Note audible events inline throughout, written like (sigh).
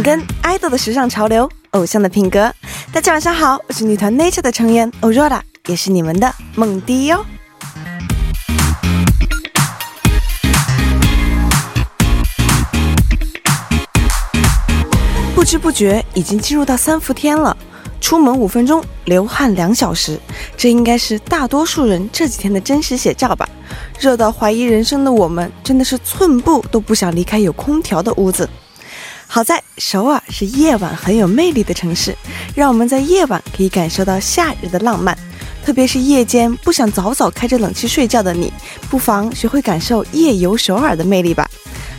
紧跟爱豆的时尚潮流，偶像的品格。大家晚上好，我是女团 Nature 的成员 Aurora，也是你们的梦迪哟。不知不觉已经进入到三伏天了，出门五分钟，流汗两小时，这应该是大多数人这几天的真实写照吧。热到怀疑人生的我们，真的是寸步都不想离开有空调的屋子。好在首尔是夜晚很有魅力的城市，让我们在夜晚可以感受到夏日的浪漫。特别是夜间不想早早开着冷气睡觉的你，不妨学会感受夜游首尔的魅力吧。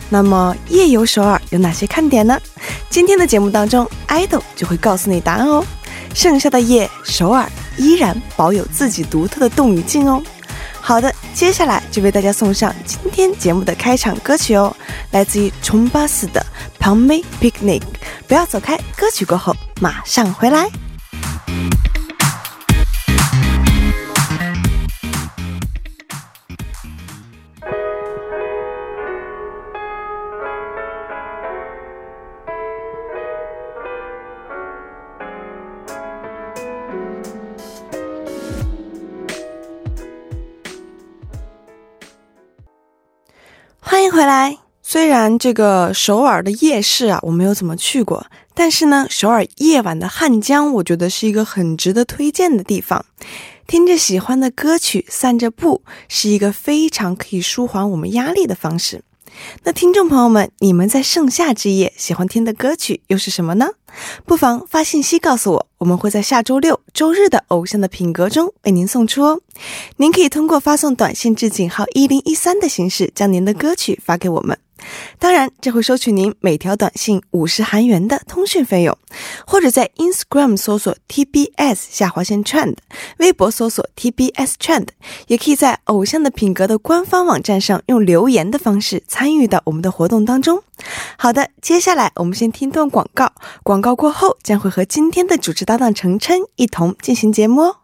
那么夜游首尔有哪些看点呢？今天的节目当中，idol 就会告诉你答案哦。盛夏的夜，首尔依然保有自己独特的动与静哦。好的，接下来就为大家送上今天节目的开场歌曲哦，来自于琼巴斯的《旁妹 Picnic》。不要走开，歌曲过后马上回来。这个首尔的夜市啊，我没有怎么去过，但是呢，首尔夜晚的汉江，我觉得是一个很值得推荐的地方。听着喜欢的歌曲，散着步，是一个非常可以舒缓我们压力的方式。那听众朋友们，你们在盛夏之夜喜欢听的歌曲又是什么呢？不妨发信息告诉我，我们会在下周六、周日的《偶像的品格》中为您送出哦。您可以通过发送短信至井号一零一三的形式，将您的歌曲发给我们。当然，这会收取您每条短信五十韩元的通讯费用，或者在 Instagram 搜索 TBS 下划线 Trend，微博搜索 TBS Trend，也可以在偶像的品格的官方网站上用留言的方式参与到我们的活动当中。好的，接下来我们先听段广告，广告过后将会和今天的主持搭档程琛一同进行节目哦。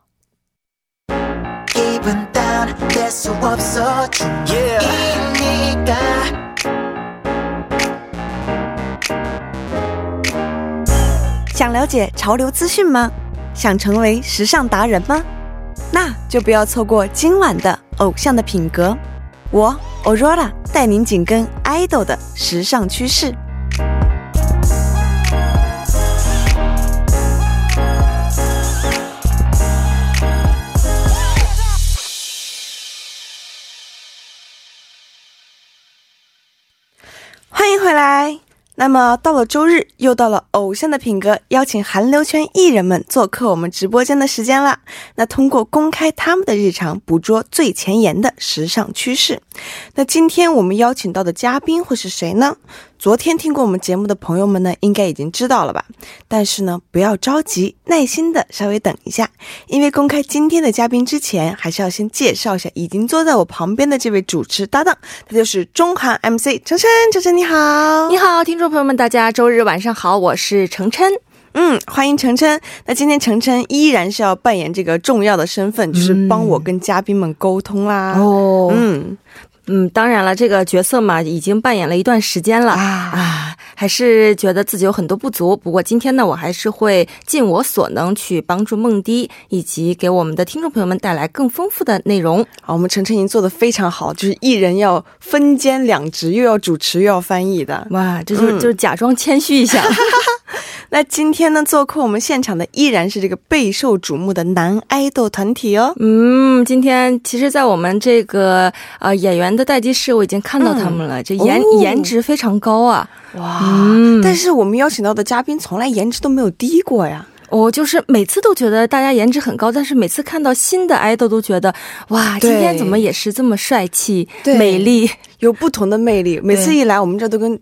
想了解潮流资讯吗？想成为时尚达人吗？那就不要错过今晚的《偶像的品格》，我 Aurora 带您紧跟 idol 的时尚趋势。欢迎回来。那么到了周日，又到了偶像的品格邀请韩流圈艺人们做客我们直播间的时间了。那通过公开他们的日常，捕捉最前沿的时尚趋势。那今天我们邀请到的嘉宾会是谁呢？昨天听过我们节目的朋友们呢，应该已经知道了吧？但是呢，不要着急，耐心的稍微等一下，因为公开今天的嘉宾之前，还是要先介绍一下已经坐在我旁边的这位主持搭档，他就是中韩 MC 程琛。程琛你好，你好，听众朋友们，大家周日晚上好，我是程琛。嗯，欢迎程琛。那今天程琛依然是要扮演这个重要的身份，就是帮我跟嘉宾们沟通啦。哦，嗯。嗯，当然了，这个角色嘛，已经扮演了一段时间了啊，还是觉得自己有很多不足。不过今天呢，我还是会尽我所能去帮助梦迪，以及给我们的听众朋友们带来更丰富的内容。好，我们晨晨已经做的非常好，就是一人要分兼两职，又要主持又要翻译的。哇，这就就是假装谦虚一下。(laughs) (laughs) 那今天呢，做客我们现场的依然是这个备受瞩目的男爱豆团体哦。嗯，今天其实，在我们这个呃演员的待机室，我已经看到他们了，这颜颜值非常高啊。哇，但是我们邀请到的嘉宾从来颜值都没有低过呀。我就是每次都觉得大家颜值很高，但是每次看到新的爱豆都觉得哇，今天怎么也是这么帅气、美丽，有不同的魅力。每次一来，我们这都跟。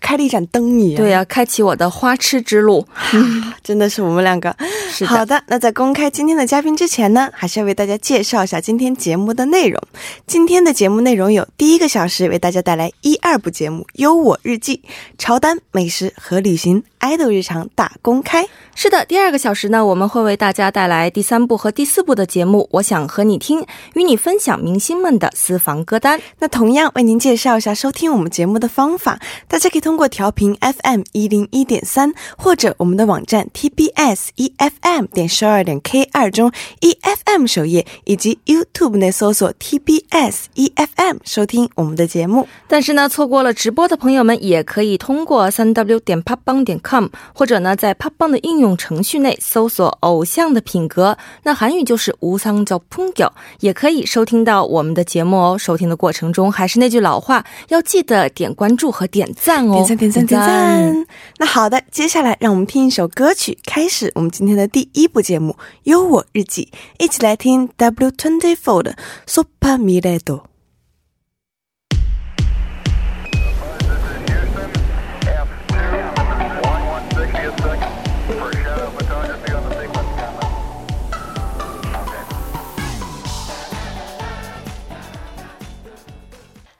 开了一盏灯一样，对呀，开启我的花痴之路，(laughs) 真的是我们两个。是好的，那在公开今天的嘉宾之前呢，还是要为大家介绍一下今天节目的内容。今天的节目内容有：第一个小时为大家带来一二部节目《优我日记》、潮单、美食和旅行、爱豆日常大公开；是的，第二个小时呢，我们会为大家带来第三部和第四部的节目。我想和你听，与你分享明星们的私房歌单。那同样为您介绍一下收听我们节目的方法，大家可以通过调频 FM 一零一点三，或者我们的网站 TBS EFM 点十二点 K 二中 EFM 首页，以及 YouTube 内搜索 TBS EFM 收听我们的节目。但是呢，错过了直播的朋友们，也可以通过三 W 点 popbang 点 com，或者呢，在 popbang 的应用。用程序内搜索偶像的品格，那韩语就是无상叫품 격。 也可以收听到我们的节目哦。收听的过程中，还是那句老话，要记得点关注和点赞哦。点赞点赞点赞。那好的，接下来让我们听一首歌曲，开始我们今天的第一部节目《优我日记》，一起来听 W Twenty Four 的《Super Mirado》。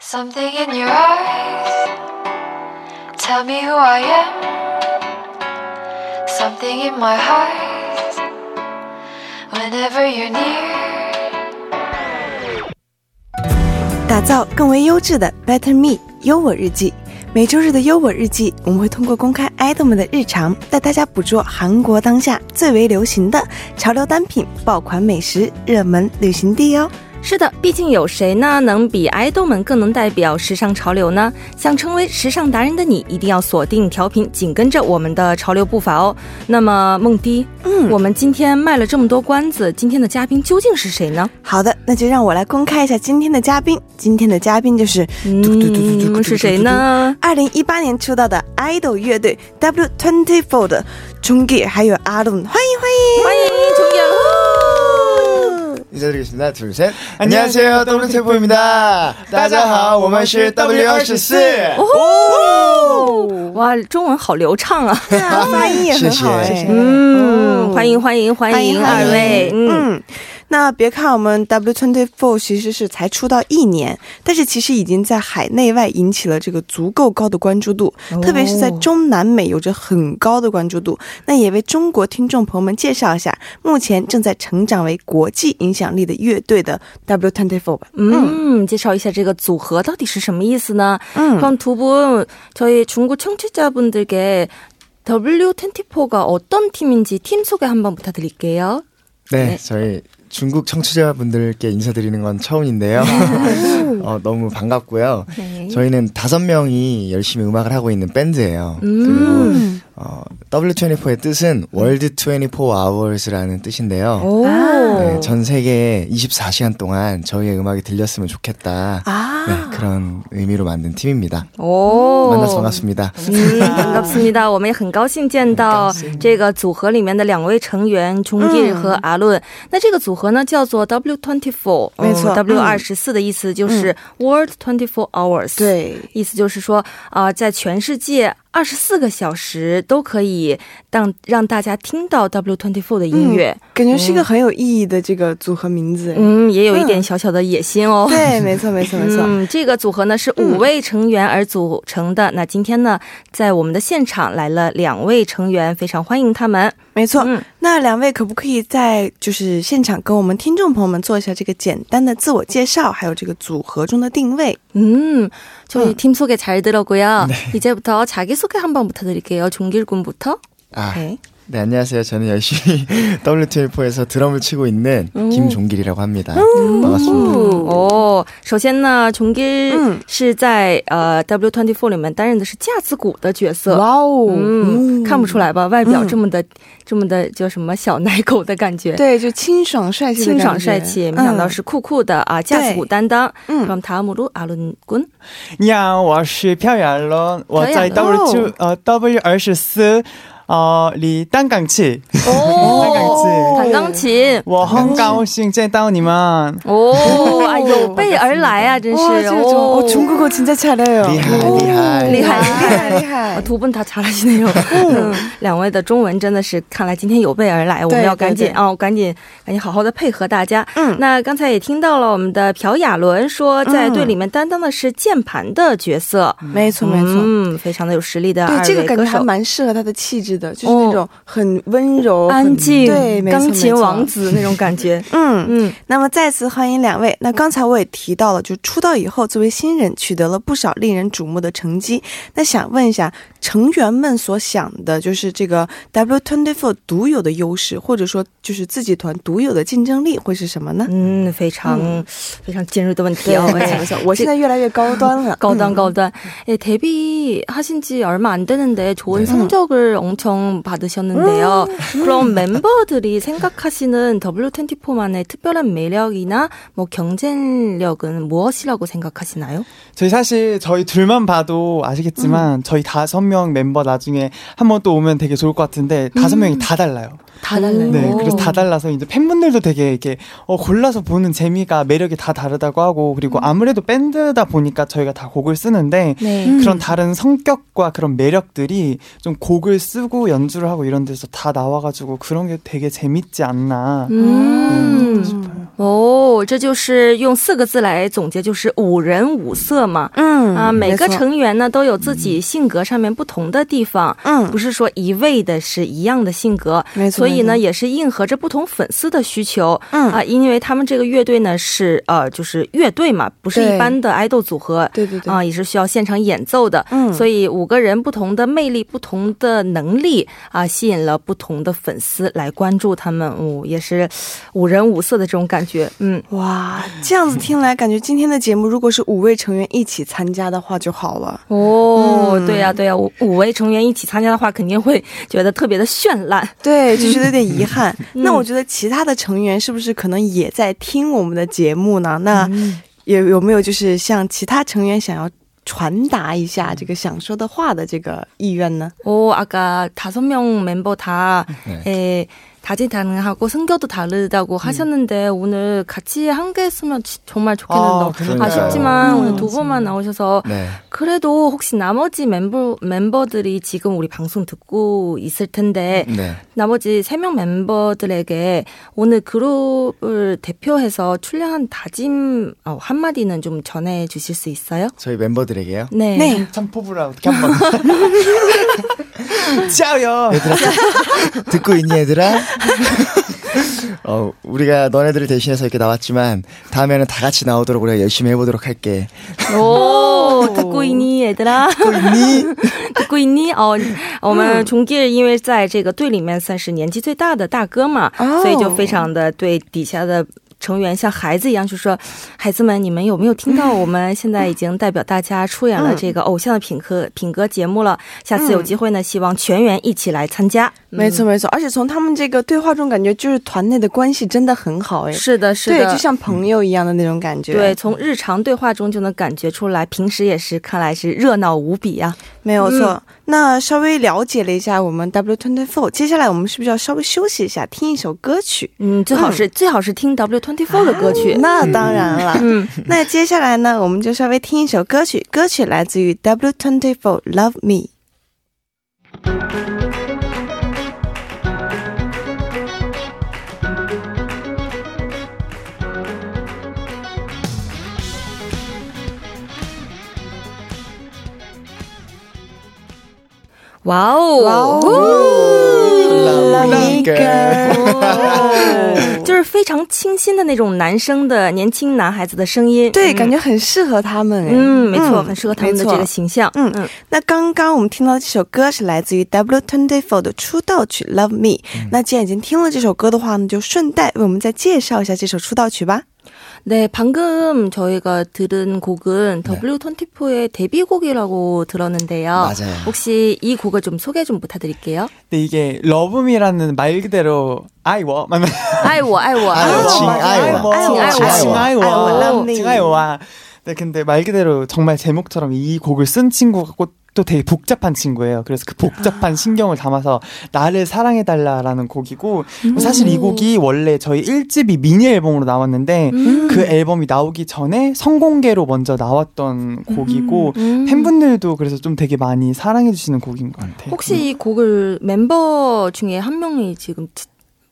Something in your eyes Tell me who I am Something in my heart Whenever you're near 打造更为优质的 Better Me 优我日记。每周日的优我日记，我们会通过公开爱豆们的日常，带大家捕捉韩国当下最为流行的潮流单品、爆款美食、热门旅行地哦。是的，毕竟有谁呢能比爱豆们更能代表时尚潮流呢？想成为时尚达人的你，一定要锁定调频，紧跟着我们的潮流步伐哦。那么，梦迪，嗯，我们今天卖了这么多关子，今天的嘉宾究竟是谁呢？好的，那就让我来公开一下今天的嘉宾。今天的嘉宾就是，嗯，是谁呢？二零一八年出道的爱豆乐队 W Twenty Four 的钟杰还有阿伦，欢迎欢迎欢迎钟杰。 인사드리겠습니다. 둘, 셋. 안녕하세요. 더블테이프입니다. 따자하, 我们是 W24. 오! 哇，中文好流畅啊！发音也很好哎。嗯，欢(laughs) 迎欢迎欢迎二位。嗯。 那别看我们 W Twenty Four 其实是才出道一年，但是其实已经在海内外引起了这个足够高的关注度，特别是在中南美有着很高的关注度。那也为中国听众朋友们介绍一下，目前正在成长为国际影响力的乐队的 W Twenty Four 吧。嗯，介绍一下这个组合到底是什么意思呢？嗯，그럼두분저희중국청취자분들께 W Twenty Four가어떤팀인지팀소개한번부탁드릴게요 네, 네, 저희 중국 청취자분들께 인사드리는 건 처음인데요. 네. (laughs) 어, 너무 반갑고요. 네. 저희는 다섯 명이 열심히 음악을 하고 있는 밴드예요. 음. 그리고 어, W24의 뜻은 월드 24 hours라는 뜻인데요. 네, 전 세계에 24시간 동안 저희의 음악이 들렸으면 좋겠다. 아. 네, 그런 의미로 만든 팀입니다. 오. 만나서 반갑습니다. 음, 반갑습니다. 我们也很高兴见到这个组合里面的两位成员钟毅和阿伦。那这个组合 呢叫做 W twenty four，没错，W 二十四的意思就是 World twenty four Hours，对，意思就是说啊，在全世界。二十四个小时都可以让让大家听到 W Twenty Four 的音乐，感觉是一个很有意义的这个组合名字。嗯，也有一点小小的野心哦。对，没错，没错，没错。(laughs) 嗯，这个组合呢是五位成员而组成的。那今天呢，在我们的现场来了两位成员，非常欢迎他们。没错，那两位可不可以在就是现场跟我们听众朋友们做一下这个简单的自我介绍，还有这个组合中的定位？嗯， 저희팀소개 잘 들었고요이제부터 자기소개 한번 부탁드릴게요 종길군부터 아. 네. 네, 안녕하세요. 저는 열심히 (laughs) WTF4에서 드럼을 치고 있는 오. 김종길이라고 합니다. 음. 반갑습니다. 오, 首先呢，종길是在呃 W24里面担任的是架子鼓的角色。嗯，看不出来吧？外表这么的这么的叫什么小奶狗的感觉。对，就清爽帅气的。嗯，그럼다음으로아론군 어, 리 단강치. 오, 단강치. 我很高兴见到你们. 오, 아, 有备而来啊,真是. 오, 중국어 진짜 잘해요. 厉害,厉害.厉害.두 분 다 잘하시네요. 两位的中文真的是看来今天有备而来，我们要赶紧哦，赶紧赶紧好好的配合大家。嗯，那刚才也听到了我们的朴雅伦说，在队里面担当的是键盘的角色。没错没错，嗯，非常的有实力的。对，这个感觉还蛮适合他的气质。 是的，就是那种很温柔、安静，对，钢琴王子那种感觉。(laughs) 嗯嗯。那么再次欢迎两位。那刚才我也提到了，就出道以后作为新人取得了不少令人瞩目的成绩。那想问一下，成员们所想的就是这个 W Twenty Four 独有的优势，或者说就是自己团独有的竞争力会是什么呢？嗯，非常非常尖锐的问题哦。我现在越来越高端了，高端高端。哎，(laughs) 데뷔하신지얼마안되는데좋은성적을엄청받으셨는데요그럼멤버들이생각하시는 W24만의 특별한 매력이나 뭐 경쟁력은 무엇이라고 생각하시나요? 저희 사실 저희 둘만 봐도 아시겠지만 음. 저희 다섯 명 멤버 나중에 한번 또 오면 되게 좋을 것 같은데 다섯 음. 명이 다 달라요. 다 달라요. 네, 그래서 다 달라서 이제 팬분들도 되게 이렇게 어, 골라서 보는 재미가 매력이 다 다르다고 하고 그리고 음. 아무래도 밴드다 보니까 저희가 다 곡을 쓰는데 네. 그런 다른 성격과 그런 매력들이 좀 곡을 쓰고 연주를 하고 이런 데서 다 나와가지고 그런 게 되게 재밌지 않나 음. 네, 싶어요. 哦，这就是用四个字来总结，就是五人五色嘛。嗯啊，每个成员呢都有自己性格上面不同的地方。嗯，不是说一味的是一样的性格。没错，所以呢也是应和着不同粉丝的需求。嗯啊，因为他们这个乐队呢是呃就是乐队嘛，不是一般的爱豆组合。对对对。啊，也是需要现场演奏的。嗯，所以五个人不同的魅力、不同的能力啊，吸引了不同的粉丝来关注他们。哦，也是五人五色的这种感。嗯，哇，这样子听来，感觉今天的节目如果是五位成员一起参加的话就好了。哦，对呀，对呀，五五位成员一起参加的话，肯定会觉得特别的绚烂，对，就觉得有点遗憾。那我觉得其他的成员是不是可能也在听我们的节目呢？那有有没有就是向其他成员想要传达一下这个想说的话的这个意愿呢？哦，아까다섯명멤버다诶。 다재다능하고 성격도 다르다고 음. 하셨는데 오늘 같이 함께 했으면 정말 좋겠는데 아, 아쉽지만 음, 오늘 두 번만 나오셔서 네. 그래도 혹시 나머지 멤버 멤버들이 지금 우리 방송 듣고 있을 텐데 네. 나머지 세 명 멤버들에게 오늘 그룹을 대표해서 출연한 다짐 어, 한 마디는 좀 전해 주실 수 있어요? 저희 멤버들에게요? 네. 네. 참 포부라 어떻게 한번 (laughs) (laughs) 짜요. 얘들아 (laughs) 듣고 있니 얘들아? (laughs) 어, 우리가 너네들을 대신해서 이렇게 나왔지만 다음에는 다 같이 나오도록 우리가 열심히 해보도록 할게. 오, (laughs) 듣고 있니, 얘들아? 듣고 있니? (laughs) 듣고 있니? 哦，我们中介因为在这个队里面算是年纪最大的大哥嘛，所以就非常的对底下的 成员像孩子一样，就说：“孩子们，你们有没有听到？我们现在已经代表大家出演了这个偶像的品格品格节目了。下次有机会呢，希望全员一起来参加。”没错，没错。而且从他们这个对话中，感觉就是团内的关系真的很好。哎，是的，是的，对，就像朋友一样的那种感觉。对，从日常对话中就能感觉出来，平时也是看来是热闹无比呀。没有错。那稍微了解了一下我们 W Twenty Four，接下来我们是不是要稍微休息一下，听一首歌曲？嗯，最好是最好是听 W Twenty Four 的歌曲。那当然了。嗯，(laughs) 那接下来呢，我们就稍微听一首歌曲，歌曲来自于 W Twenty Four Love Me。哇哦！哇哦！一个，就是非常清新的那种男生的年轻男孩子的声音，对，感觉很适合他们。嗯，没错，很适合他们的这个形象。嗯嗯。那刚刚我们听到的这首歌是来自于 W Twenty Four 的出道曲《Love Me》。那既然已经听了这首歌的话呢，就顺带为我们再介绍一下这首出道曲吧。 네, 방금 저희가 들은 곡은 네. W24의 데뷔곡이라고 들었는데요. 맞아요. 혹시 이 곡을 좀 소개 좀 부탁드릴게요. 네, 이게 러브미라는 말 그대로 아이워 맞나? 아이워, 아이워, 아이워, 칭아이워, 칭아이워, 칭아이워. 네, 근데 말 그대로 정말 제목처럼 이 곡을 쓴 친구가 꼭 또 되게 복잡한 친구예요. 그래서 그 복잡한 아. 신경을 담아서 나를 사랑해달라라는 곡이고 음. 사실 이 곡이 원래 저희 1집이 미니 앨범으로 나왔는데 음. 그 앨범이 나오기 전에 성공개로 먼저 나왔던 곡이고 음. 음. 팬분들도 그래서 좀 되게 많이 사랑해주시는 곡인 것 같아요. 혹시 이 곡을 멤버 중에 한 명이 지금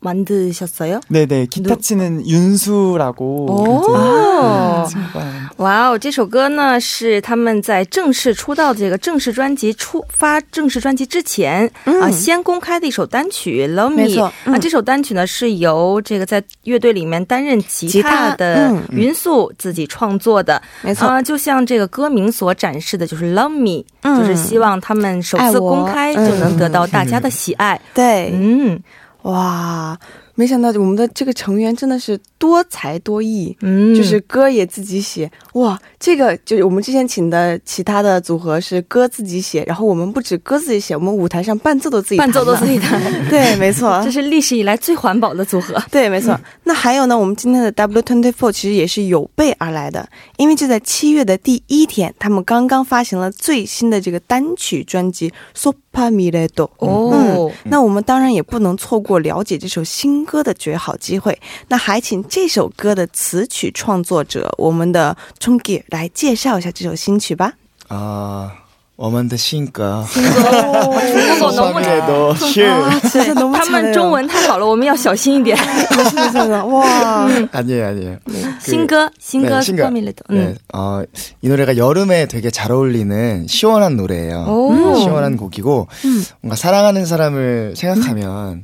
만드셨어요? 네네 기타 치는 윤수라고 오. 친구가 哇哦，这首歌呢是他们在正式出道这个正式专辑出发正式专辑之前、嗯、啊先公开的一首单曲《Love Me》。啊，这首单曲呢是由这个在乐队里面担任吉他的云素自己创作的。没错啊，就像这个歌名所展示的，就是《Love Me》，就是希望他们首次公开就能得到大家的喜爱。对，嗯， 哇。没想到我们的这个成员真的是多才多艺，嗯，就是歌也自己写，哇，这个就是我们之前请的其他的组合是歌自己写，然后我们不止歌自己写，我们舞台上伴奏都自己伴奏都自己弹，(laughs) 对，没错，(laughs) 这是历史以来最环保的组合，对，没错。那还有呢，我们今天的 W Twenty Four 其实也是有备而来的，因为就在七月的第一天，他们刚刚发行了最新的这个单曲专辑《Super r a d o 哦，那我们当然也不能错过了解这首新。歌的绝好机会，那还请这首歌的词曲创作者，我们的 Chungi 来介绍一下这首新曲吧。啊。 我们的性格，性格，能不能？是，他们中文太好了，我们要小心一点。哇，아니에요아니에요新歌，新歌，新歌。네 어， 이노래가여름에되게잘어울리는시원한노래예요시원한곡이고뭔가사랑하는사람을생각하면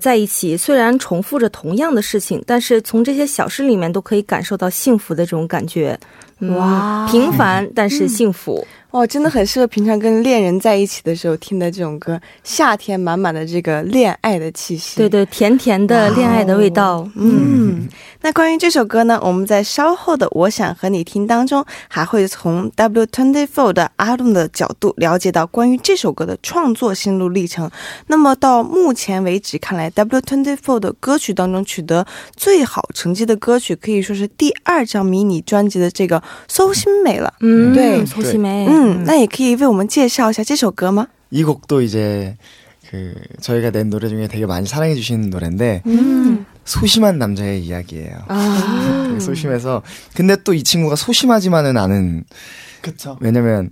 在一起虽然重复着同样的事情，但是从这些小事里面都可以感受到幸福的这种感觉。哇，平凡但是幸福。哦，真的很适合平常跟恋人在一起的时候听的这种歌，夏天满满的这个恋爱的气息，对对，甜甜的恋爱的味道。嗯，那关于这首歌呢，我们在稍后的《我想和你听》当中，还会从 W Twenty Four 的阿东的角度了解到关于这首歌的创作心路历程。那么到目前为止看来，W Twenty Four 的歌曲当中取得最好成绩的歌曲，可以说是第二张迷你专辑的这个《搜心美》了。嗯，对，《搜心美》。嗯。 嗯，那也可以为我们介绍一下这首歌吗？이곡도이제그저희가낸노래중에되게많이사랑해주시는노래인데음소심한남자의이야기예요아소심해서근데또이친구가소심하지만은않은그죠왜냐면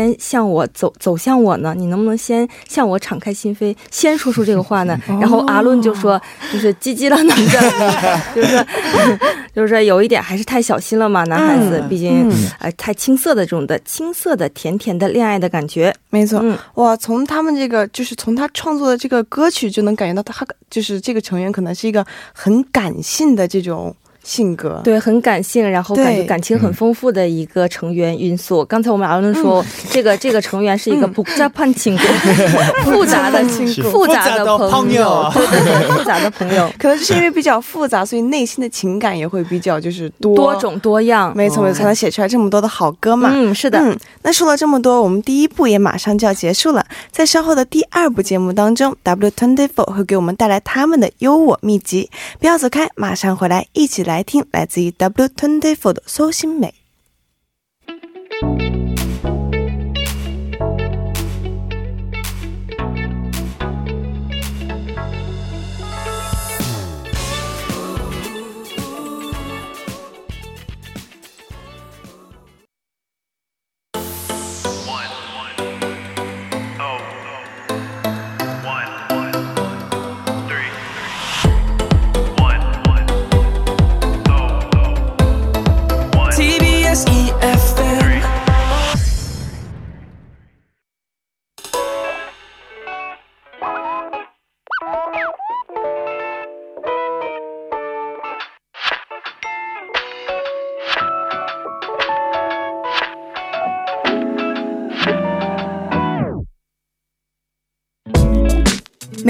向我走走向我呢？你能不能先向我敞开心扉，先说出这个话呢？(laughs) 然后阿伦就说，就是叽叽了，男的，(laughs) 就是说，(laughs) 就是说有一点还是太小心了嘛，男孩子，毕竟呃太青涩的这种的青涩的甜甜的恋爱的感觉，没错。哇，从他们这个就是从他创作的这个歌曲就能感觉到他就是这个成员可能是一个很感性的这种。性格对很感性，然后感觉感情很丰富的一个成员因素。刚才我们阿伦说，这个这个成员是一个 (laughs) 复杂的情歌，复杂的情复杂的朋友，对对对，复杂的朋友。(laughs) 可能就是因为比较复杂，所以内心的情感也会比较就是多多种多样。没错没错，才能写出来这么多的好歌嘛。嗯，是的。嗯，那说了这么多，我们第一部也马上就要结束了。在稍后的第二部节目当中，W Twenty Four 会给我们带来他们的优我秘籍。不要走开，马上回来，一起来来听来自于 W Twenty Four 的苏心美。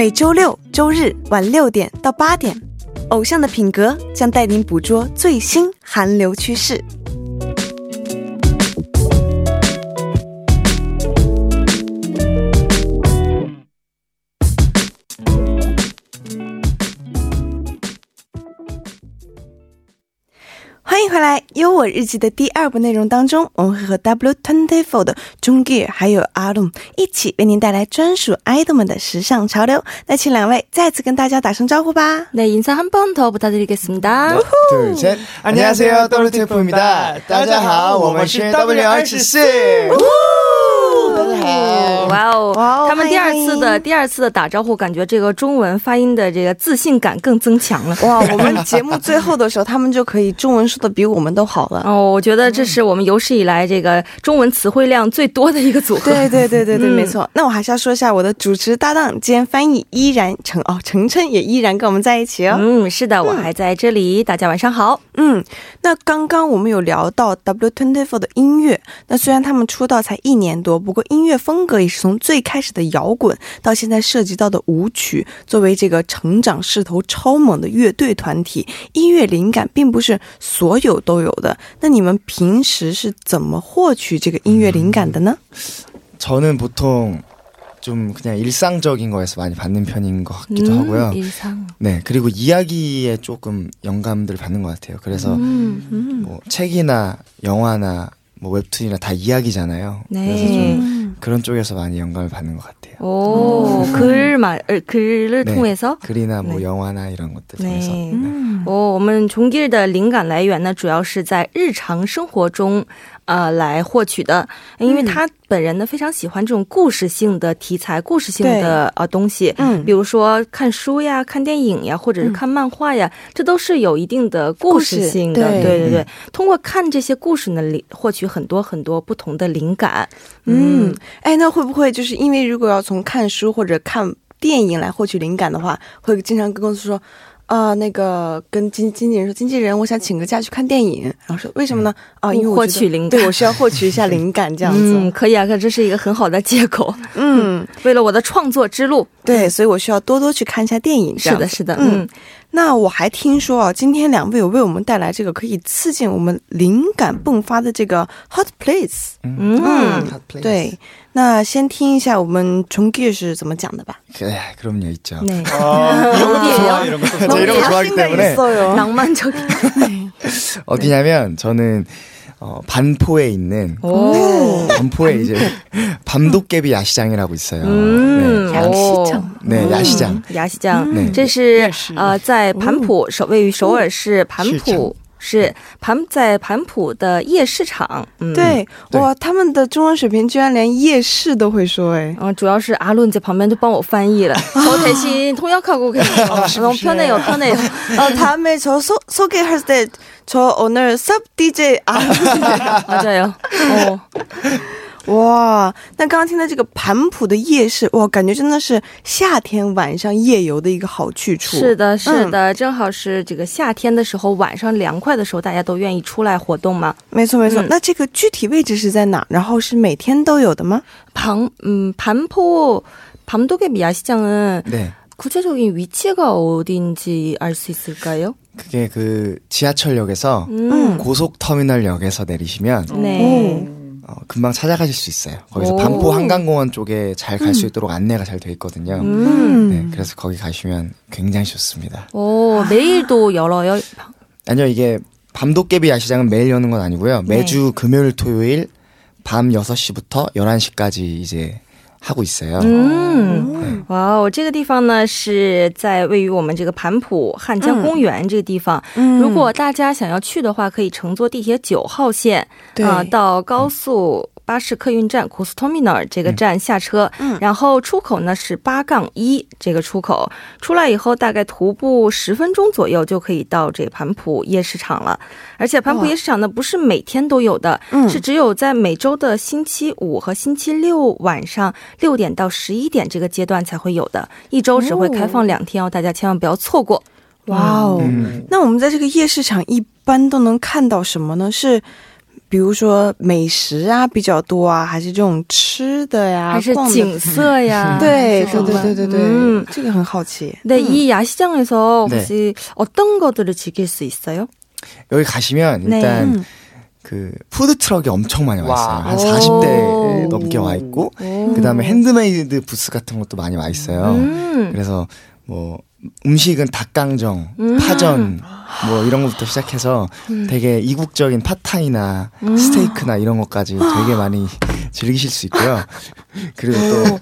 每周六、周日晚六点到八点，偶像的品格将带您捕捉最新韩流趋势。欢迎回来，《优我日记》的第二部内容当中，我们会和 W Twenty Four 的中 Gear 还有阿龙一起为您带来专属爱豆们的时尚潮流。那请两位再次跟大家打声招呼吧。네인사한번더부탁드리겠습니 다。 둘셋안녕하세요 W Twenty Four입니다大家好，我们是 W 二十四。 哇哦！哇哦他们第二次的第二次的打招呼，感觉这个中文发音的这个自信感更增强了。哇！我们节目最后的时候，他们就可以中文说的比我们都好了。(laughs) 哦，我觉得这是我们有史以来这个中文词汇量最多的一个组合。对对对对对，没错。那我还是要说一下我的主持搭档兼翻译依然程哦，程程也依然跟我们在一起哦。嗯，是的，我还在这里。大家晚上好。嗯，那刚刚我们有聊到 W Twenty Four 的音乐。那虽然他们出道才一年多，不过音乐风格也是从最开始的摇滚，到现在涉及到的舞曲，作为这个成长势头超猛的乐队团体，音乐灵感并不是所有都有的。那你们平时是怎么获取这个音乐灵感的呢？저는보통좀그냥일상적인거에서많이받는편인것같기도하고요일상네그리고이야기에조금영감들을받는것같아요그래서뭐책이나영화나 뭐 웹툰이나 다 이야기잖아요. 네. 그래서 좀 그런 쪽에서 많이 영감을 받는 것 같아요. 오, 음. 글 말, 글을 네. 통해서? 글이나 뭐 네. 영화나 이런 것들 통해서. 네. 음. 我们종길的灵感来源呢，主要是在日常生活中 呃来获取的，因为他本人呢非常喜欢这种故事性的题材、故事性的呃东西，嗯，比如说看书呀、看电影呀，或者是看漫画呀，这都是有一定的故事性的，对对对。通过看这些故事呢，获取很多很多不同的灵感。嗯，哎，那会不会就是因为如果要从看书或者看电影来获取灵感的话，会经常跟公司说？啊，那个跟经经纪人说，经纪人，我想请个假去看电影。然后说为什么呢？啊，因为获取灵感，对我需要获取一下灵感，(laughs) 这样子。嗯，可以啊，可这是一个很好的借口。(laughs) 嗯，(laughs) 为了我的创作之路，对，所以我需要多多去看一下电影。是的，是的，嗯。那我还听说啊，今天两位有为我们带来这个可以刺激我们灵感迸发的这个 hot place。嗯，对。那先听一下我们从 Gear 是怎么讲的吧。对，그럼요있죠 네。 (laughs) 어디예요저이런거좋아하기때문에낭만적인어디냐면저는 어, 반포에 있는 오. 반포에 이제 밤도깨비 야시장이라고 있어요. 음. 네, 야시장. 네, 야시장. 야시장. 네. 这是呃在盘浦首位于首尔市盘浦 是盘在盘浦的夜市场，对，哇，他们的中文水平居然连夜市都会说，哎，嗯，主要是阿伦在旁边就帮我翻译了，我대신통역하고계세요너무편해요편해요어다음에저소소개할때저오늘섭 DJ 아맞아요 어。 (laughs) (laughs) 哇，那刚刚听到这个盘浦的夜市，哇，感觉真的是夏天晚上夜游的一个好去处。是的，是的，正好是这个夏天的时候，晚上凉快的时候，大家都愿意出来活动嘛。没错，没错。那这个具体位置是在哪？然后是每天都有的吗？盘，嗯，盘浦밤도깨비야시장은네구체적인위치가어딘지알수있을까요그게그지하철역에서음고속터미널역에서내리시면네 어, 금방 찾아가실 수 있어요. 거기서 반포 한강공원 쪽에 잘 갈수 음. 있도록 안내가 잘 돼 있거든요. 음. 네, 그래서 거기 가시면 굉장히 좋습니다. 오, 매일도 열어요? 아니요, 이게 밤도깨비 야시장은 매일 여는 건 아니고요. 매주 네. 금요일, 토요일 밤 6시부터 11시까지 이제 하고 있어요. 음. 哇，这个地方呢是在位于我们这个盘浦汉江公园这个地方。嗯、如果大家想要去的话，可以乘坐地铁九号线啊、呃、到高速 巴士客运站 k o s t o m i n a 这个站下车，嗯，然后出口呢是八杠一这个出口，出来以后大概徒步十分钟左右就可以到这盘浦夜市场了。而且盘浦夜市场呢不是每天都有的，嗯，是只有在每周的星期五和星期六晚上六点到十一点这个阶段才会有的，一周只会开放两天哦，大家千万不要错过。哇哦，那我们在这个夜市场一般都能看到什么呢？是？ 比如说美食啊比较多啊，还是这种吃的呀，还是景色呀？对对对对对对，嗯，这个很好奇。네이야시장에서혹시어떤것들을즐길수있어요 여기 가시면 일단 그 푸드 트럭이 엄청 많이 와 있어요. 한 40대 넘게 와 있고 그다음에 핸드메이드 부스 같은 것도 많이 와 있어요. 음. 그래서 뭐 음식은 닭강정, 음. 파전 뭐 이런 것부터 시작해서 음. 되게 이국적인 파타이나 음. 스테이크나 이런 것까지 되게 많이 즐기실 수 있고요. (laughs) 그리고 또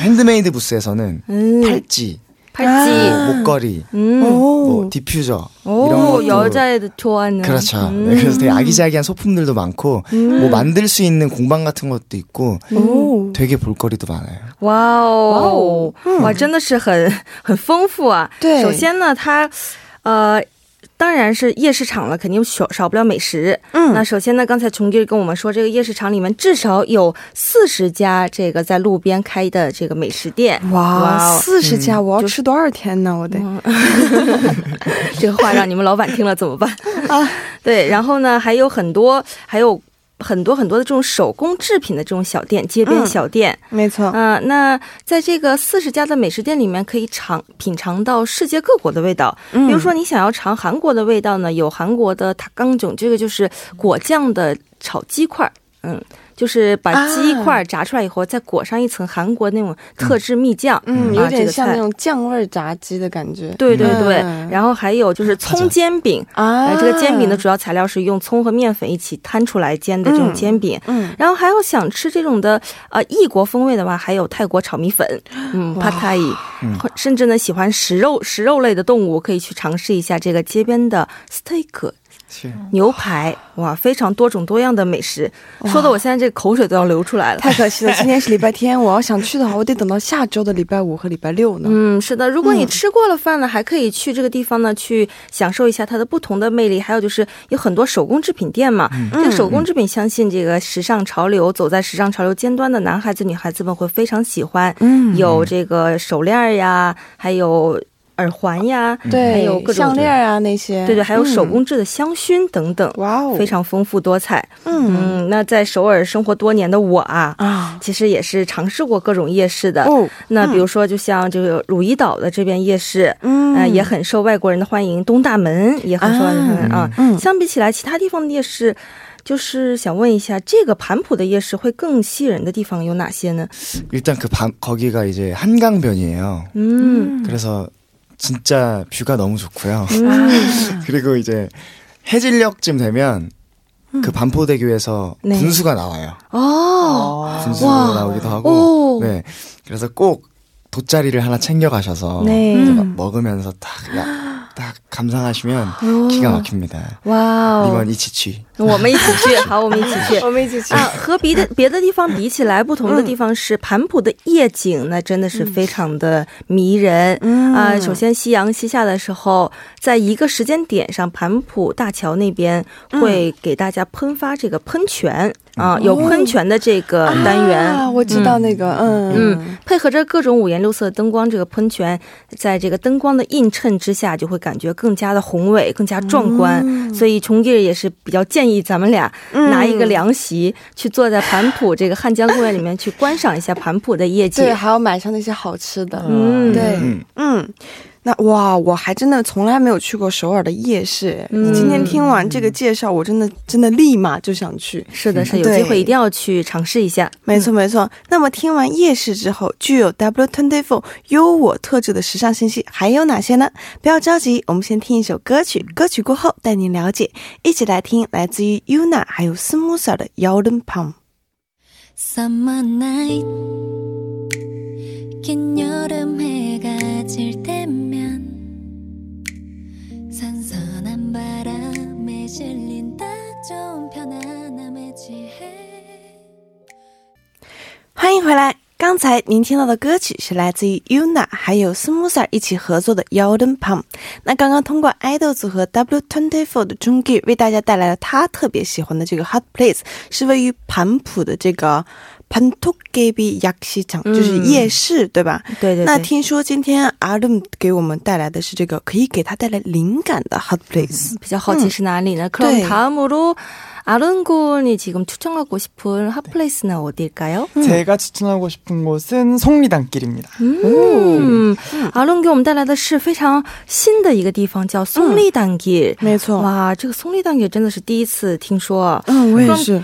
핸드메이드 부스에서는 음. 팔찌 팔찌, 뭐 목걸이, 음. 뭐 디퓨저 오, 이런 것도 여자애들 좋아하는 그렇죠. 음. 네, 그래서 되게 아기자기한 소품들도 많고 음. 뭐 만들 수 있는 공방 같은 것도 있고 오. 되게 볼거리도 많아요. 와우, 와우. 哇，(laughs) 真的是很很丰富啊。对，首先呢，它呃。 当然是夜市场了，肯定少少不了美食。嗯，那首先呢，刚才琼姐跟我们说，这个夜市场里面至少有四十家这个在路边开的这个美食店。哇，四十家，我要吃多少天呢？我得，(laughs) 这个话让你们老板听了怎么办 (laughs) 啊？对，然后呢，还有很多，还有。很多很多的这种手工制品的这种小店，街边小店，没错。嗯，那在这个四十家的美食店里面，可以尝品尝到世界各国的味道。比如说，你想要尝韩国的味道呢，有韩国的塔冈囧，这个就是果酱的炒鸡块。嗯。就是把鸡块炸出来以后，再裹上一层韩国那种特制蜜酱，嗯，有点像那种酱味炸鸡的感觉。对对对，然后还有就是葱煎饼 (laughs) 啊，这个煎饼的主要材料是用葱和面粉一起摊出来煎的这种煎饼。嗯，然后还有想吃这种的呃异国风味的话，还有泰国炒米粉，嗯，帕泰，甚至呢喜欢食肉食肉类的动物，可以去尝试一下这个街边的 steak。牛排哇，非常多种多样的美食，说的我现在这口水都要流出来了。太可惜了，(laughs) 今天是礼拜天，我要想去的话，我得等到下周的礼拜五和礼拜六呢。嗯，是的，如果你吃过了饭呢，还可以去这个地方呢，去享受一下它的不同的魅力。还有就是有很多手工制品店嘛，这个手工制品，相信这个时尚潮流，走在时尚潮流尖端的男孩子、女孩子们会非常喜欢。嗯，有这个手链呀，还有。耳环呀，对，还有各种项链啊，那些，对对，还有手工制的香薰等等，哇哦，非常丰富多彩。嗯，那在首尔生活多年的我啊，啊，其实也是尝试过各种夜市的。哦，那比如说，就像这个汝矣岛的这边夜市，嗯，也很受外国人的欢迎。东大门也很受欢迎啊。嗯，相比起来，其他地方的夜市，就是想问一下，这个盘浦的夜市会更吸引人的地方有哪些呢？일단그반거기가이제한강변이에요음그래서 진짜 뷰가 너무 좋고요. 음. (laughs) 그리고 이제 해질녘쯤 되면 음. 그 반포대교에서 네. 분수가 나와요. 아~ 분수가 와. 나오기도 하고. 오. 네. 그래서 꼭 돗자리를 하나 챙겨 가셔서 네. 먹으면서 딱 딱 감상하시면 기가 막힙니다. 와우. 이번 이치취. 我们一起去，好，(laughs) 我们一起去，我们一起去啊！和别的别的地方比起来，不同的地方是盘浦的夜景，那真的是非常的迷人啊！首先，夕阳西下的时候，在一个时间点上，盘浦大桥那边会给大家喷发这个喷泉啊，有喷泉的这个单元啊，我知道那个，嗯嗯，配合着各种五颜六色的灯光，这个喷泉在这个灯光的映衬之下，就会 感觉更加的宏伟，更加壮观。所以，崇弟也是比较建。建议咱们俩拿一个凉席，去坐在盘浦这个汉江公园里面去观赏一下盘浦的夜景，对，还要买上那些好吃的。嗯，对，嗯。那哇，我还真的从来没有去过首尔的夜市。你今天听完这个介绍，我真的真的立马就想去。是的，是有机会一定要去尝试一下。没错，没错。那么听完夜市之后，具有 W Twenty Four 优我特质的时尚信息还有哪些呢？不要着急，我们先听一首歌曲。歌曲过后带您了解。一起来听来自于 Yuna 还有 Smusa 的《y o d e 欢迎回来。刚才您听到的歌曲是来自于 Yuna 还有 SMUSAR 一起合作的 y o d e n Palm。那刚刚通过 idol 组合 W Twenty Four 的中 G 为大家带来了他特别喜欢的这个 Hot Place，是位于盘浦的这个반토개비 약市场就是夜市，对吧？对对。那听说今天阿伦给我们带来的是这个可以给他带来灵感的 hot place。比较好奇是哪里呢？그럼다음으로아른군이지금추천하고싶은 핫플레이스는 어딜까요? 제가 추천하고 싶은 곳은 송리단길입니다. 음, 아른 군我们 带来的是非常新的一个地方叫 송리단길. 没错. 와, 这个 송리단길 真的是第一次听说. 응, 我也是.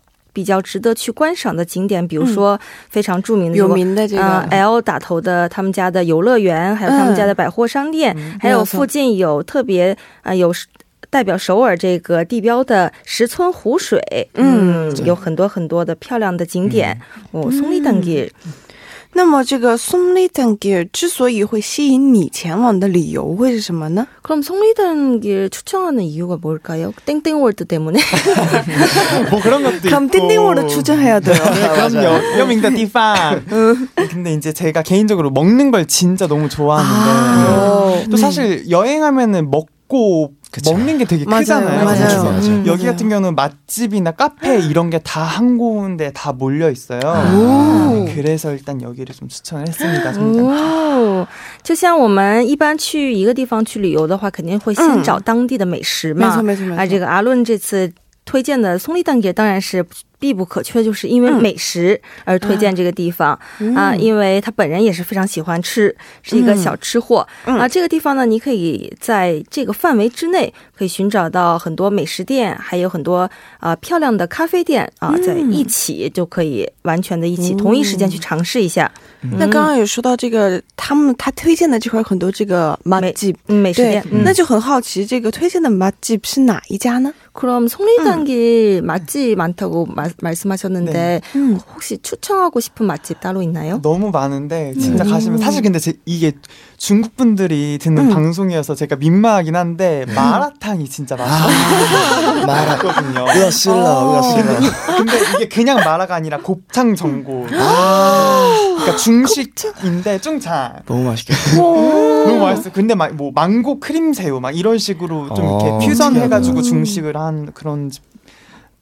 比较值得去观赏的景点，比如说非常著名的有名的这个 L 打头的他们家的游乐园，还有他们家的百货商店，还有附近有特别啊有。代表首尔这个地标的石村湖水，嗯，有很多很多的漂亮的景点。哦，松丽登吉。那么这个松丽登吉之所以会吸引你前往的理由会是什么呢？그럼송리단길추천하는이유가뭘까요땡땡월드때문에 (laughs) 뭐그런것도있고그럼땡땡월드추천해야돼요그럼요有名的地方근데이제제가개인적으로먹는걸진짜너무좋아하는데또사실여행하면은먹 고 그쵸. 먹는 게 되게 맞아요. 크잖아요. 맞아요. 맞아요. 음, 여기 같은 경우는 맛집이나 카페 이런 게 다 한 군데 다 몰려 있어요. 그래서 일단 여기를 좀 추천을 했습니다. 就像我们一般去一个地方去旅游的话，肯定会先找当地的美食嘛。没错没错。啊，这个阿论这次 推荐的松丽蛋给当然是必不可缺，就是因为美食而推荐这个地方。啊，因为他本人也是非常喜欢吃，是一个小吃货。啊。这个地方呢，你可以在这个范围之内可以寻找到很多美食店，还有很多啊漂亮的咖啡店啊，在一起就可以完全的一起同一时间去尝试一下。那刚刚也说到这个，他们他推荐的这块很多这个美美食店，那就很好奇，这个推荐的맛집是哪一家呢？ 그럼 송리단길 음. 맛집 많다고 마, 말씀하셨는데 네. 음. 혹시 추천하고 싶은 맛집 따로 있나요? 너무 많은데 진짜 음. 가시면 사실 근데 제, 이게 중국 분들이 듣는 음. 방송이어서 제가 민망하긴 한데 음. 마라탕이 진짜 맛있거든요. 아, (laughs) 마라거든요. 으아슬라. 근데 이게 그냥 마라가 아니라 곱창 전골. 아. 그러니까 중식인데 중창. 너무 맛있겠다. 너무 맛있어. 근데 막 뭐 망고 크림 새우 막 이런 식으로 좀 이렇게 어, 퓨전 해가지고 중식을 한 그런 집.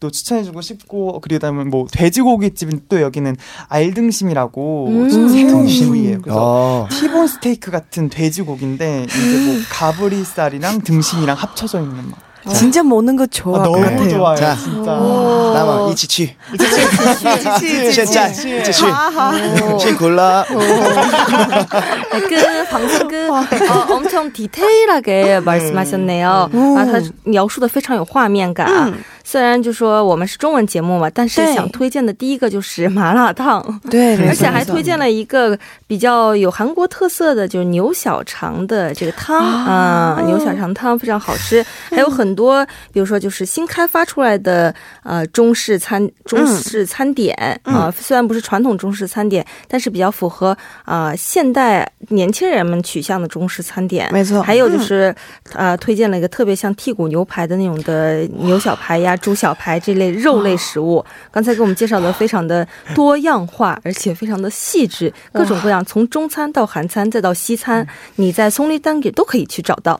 또 추천해주고 싶고 그리고 다음에 뭐 돼지고기집은 또 여기는 알등심이라고 음~ 새우 부위예요. 그래서 아~ 티본 스테이크 같은 돼지고기인데 이제 뭐 가브리살이랑 등심이랑 합쳐져 있는 막 진짜 먹는 거 좋아. 아, 너무 같아요. 좋아요. 자, 진짜. 나와 이치치. 이치치. 진짜 이치치. 친 골라. 그 방송 그 어, 엄청 디테일하게 말씀하셨네요. 아, 他描述的非常有画面感。 虽然就说我们是中文节目嘛，但是想推荐的第一个就是麻辣烫，对，而且还推荐了一个比较有韩国特色的，就是牛小肠的这个汤啊，牛小肠汤非常好吃，(laughs) 还有很多，比如说就是新开发出来的呃中式餐中式餐点啊，虽然不是传统中式餐点，但是比较符合啊现代年轻人们取向的中式餐点，没错。还有就是呃推荐了一个特别像剔骨牛排的那种的牛小排呀。猪小排这类肉类食物，刚才给我们介绍的非常的多样化，而且非常的细致，各种各样，从中餐到韩餐再到西餐，你在松林丹给都可以去找到。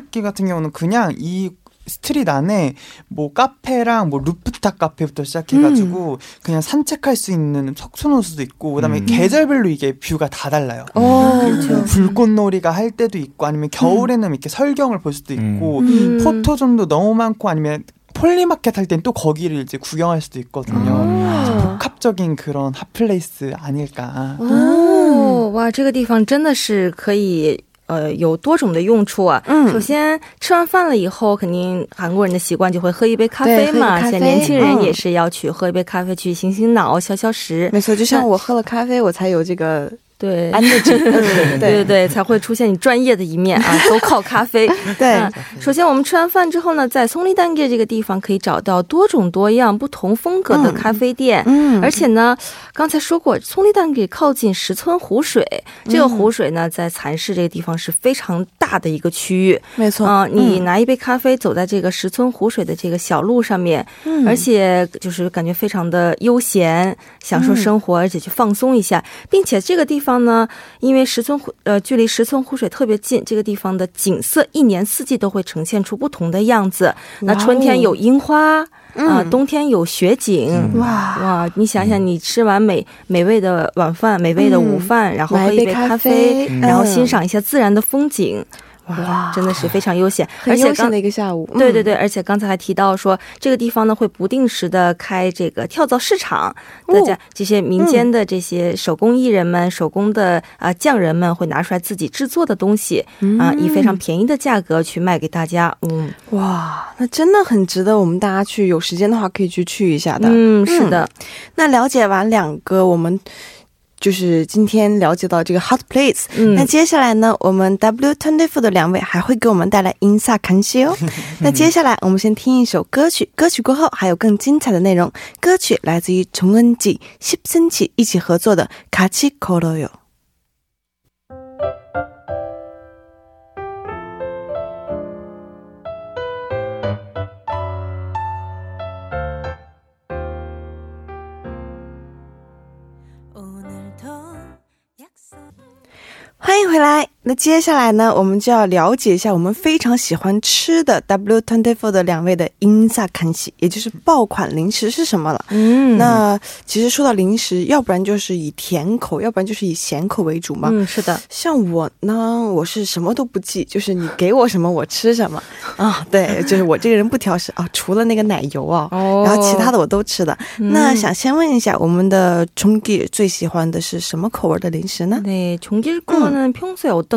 길 같은 경우는 그냥 이 스트릿 안에 뭐 카페랑 뭐 루프탑 카페부터 시작해가지고 음. 그냥 산책할 수 있는 석촌호수도 있고 그다음에 음. 계절별로 이게 뷰가 다 달라요. 오, 어, 그리고 뭐 그렇죠. 불꽃놀이가 할 때도 있고 아니면 겨울에는 음. 이렇게 설경을 볼 수도 있고 음. 포토존도 너무 많고 아니면 폴리마켓 할 땐 또 거기를 이제 구경할 수도 있거든요. 음. 복합적인 그런 핫플레이스 아닐까. 오, 哇，这个地方真的是可以 呃，有多种的用处啊。嗯，首先吃完饭了以后，肯定韩国人的习惯就会喝一杯咖啡嘛。现在年轻人也是要去喝一杯咖啡，去醒醒脑、消消食。没错，就像我喝了咖啡，我才有这个。对，安 (laughs) 对对对对，才会出现你专业的一面啊！(laughs) 都靠咖啡。对，首先我们吃完饭之后呢，在松林丹街这个地方可以找到多种多样、不同风格的咖啡店。嗯，而且呢，刚才说过，松林丹街靠近石村湖水，这个湖水呢，在蚕市这个地方是非常大的一个区域。没错啊，你拿一杯咖啡，走在这个石村湖水的这个小路上面，而且就是感觉非常的悠闲，享受生活，而且去放松一下，并且这个地方。方呢，因为石村湖呃距离石村湖水特别近，这个地方的景色一年四季都会呈现出不同的样子。那春天有樱花啊，冬天有雪景。哇哇！你想想，你吃完美美味的晚饭，美味的午饭，然后喝一杯咖啡，然后欣赏一下自然的风景。哇，真的是非常悠闲，而且刚的一个下午，对对对，而且刚才还提到说，这个地方呢会不定时的开这个跳蚤市场，大家这些民间的这些手工艺人们、手工的啊匠人们会拿出来自己制作的东西啊，以非常便宜的价格去卖给大家。嗯，哇，那真的很值得我们大家去，有时间的话可以去去一下的。嗯，是的。那了解完两个我们。就是今天了解到这个 hot place，那接下来呢，我们 W twenty four 的两位还会给我们带来 insa 看戏哦。(laughs) 那接下来我们先听一首歌曲，歌曲过后还有更精彩的内容。歌曲来自于崇恩记、十森起一起合作的卡奇 koroyo。回来。那接下来呢，我们就要了解一下我们非常喜欢吃的 W Twenty Four 的两位的 Insa 看戏，也就是爆款零食是什么了？嗯，那其实说到零食，要不然就是以甜口，要不然就是以咸口为主嘛。嗯，是的。像我呢，我是什么都不忌，就是你给我什么我吃什么(laughs) 啊。对，就是我这个人不挑食啊，除了那个奶油啊，然后其他的我都吃的。那想先问一下，我们的冲弟最喜欢的是什么口味的零食呢？对，冲弟거는평소에 어떤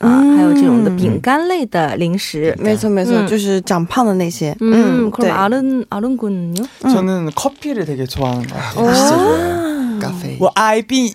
啊，还有这种的饼干类的零食，没错没错，就是长胖的那些。嗯，对。아른아른군요저는커피를되게좋아하는것같아요咖啡。我爱冰。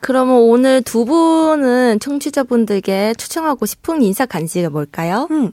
그러면 오늘 두 분은 청취자분들께 추천하고 싶은 인사 간식이 뭘까요? 음.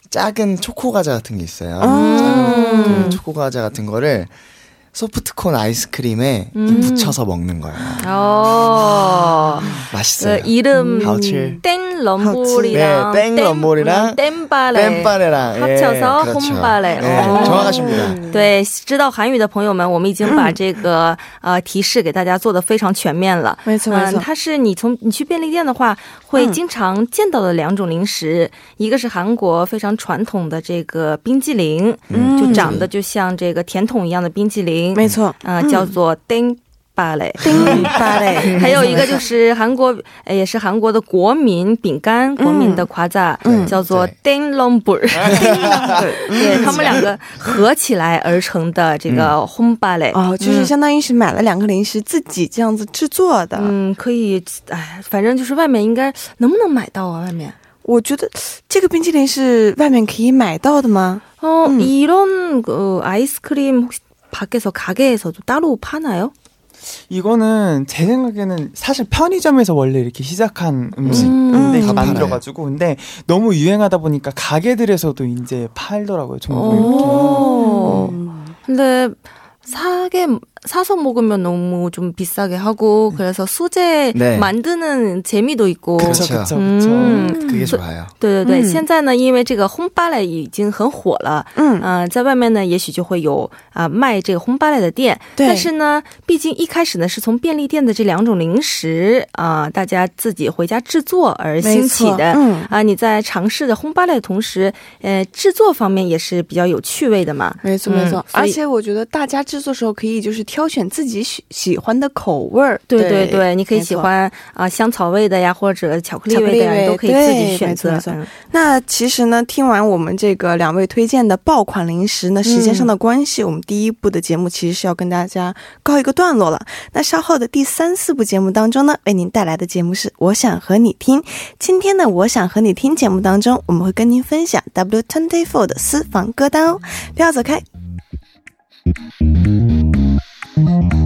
작은 초코 과자 같은 게 있어요작은초코 과자 같은 거를 소프트콘 아이스크림에 음. 붙여서 먹는 거예요. 오. 맛있어요. 그 이름 땡 럼볼이랑 네, 땡 럼볼이랑 땜바레 땜바레랑 합쳐서 예, 그렇죠. 홈바레. 네, 어. 정확하십니다. 对，知道韩语的朋友们，我们已经把这个、(clears throat) 呃提示给大家做的非常全面了。没错没嗯，错它是你从你去便利店的话会经常见到的两种零食，一个是韩国非常传统的这个冰激凌，嗯就长得就像这个甜筒一样的冰激凌，没错，啊、叫做 丁巴雷。丁巴嘞，还有一个就是韩国，呃也是韩国的国民饼干，国民的夸赞，嗯叫做 Ding l o n g b u r (laughs) 对他们两个合起来而成的这个 Home b a l e 哦，就是相当于是买了两个零食自己这样子制作的。嗯，可以，哎，反正就是外面应该能不能买到啊？外面我觉得这个冰淇淋是外面可以买到的吗？ 어, 음. 이런 그 아이스크림 혹시 밖에서 가게에서도 따로 파나요? 이거는 제 생각에는 사실 편의점에서 원래 이렇게 시작한 음. 음식인데 다 만들어가지고 근데 너무 유행하다 보니까 가게들에서도 이제 팔더라고요. 종종 오. 이렇게. 어. 근데 사게 사서 먹으면 너무 좀 비싸게 하고 그래서 수제 네. 만드는 재미도 있고 그렇죠. 그쵸 그쵸 그쵸. 음. 그게 좋아요. 对对对，嗯现在呢，因为这个烘芭蕾已经很火了，嗯嗯、在外面呢，也许就会有啊、卖这个烘芭蕾的店，对但是呢，毕竟一开始呢是从便利店的这两种零食啊、大家自己回家制作而兴起的，没错嗯啊，你在尝试着烘芭蕾的同时，呃，制作方面也是比较有趣味的嘛，没错没错嗯，所以而且我觉得大家制作时候可以就是 挑选自己喜喜欢的口味儿。对对对，你可以喜欢啊、香草味的呀，或者巧克力味的呀，都可以自己选择那其实呢，听完我们这个两位推荐的爆款零食呢，时间上的关系，我们第一部的节目其实是要跟大家告一个段落了。那稍后的第三四部节目当中呢，为您带来的节目是《我想和你听》。今天的《我想和你听》节目当中，我们会跟您分享 W Twenty Four 的私房歌单哦，不要走开。Mm-hmm.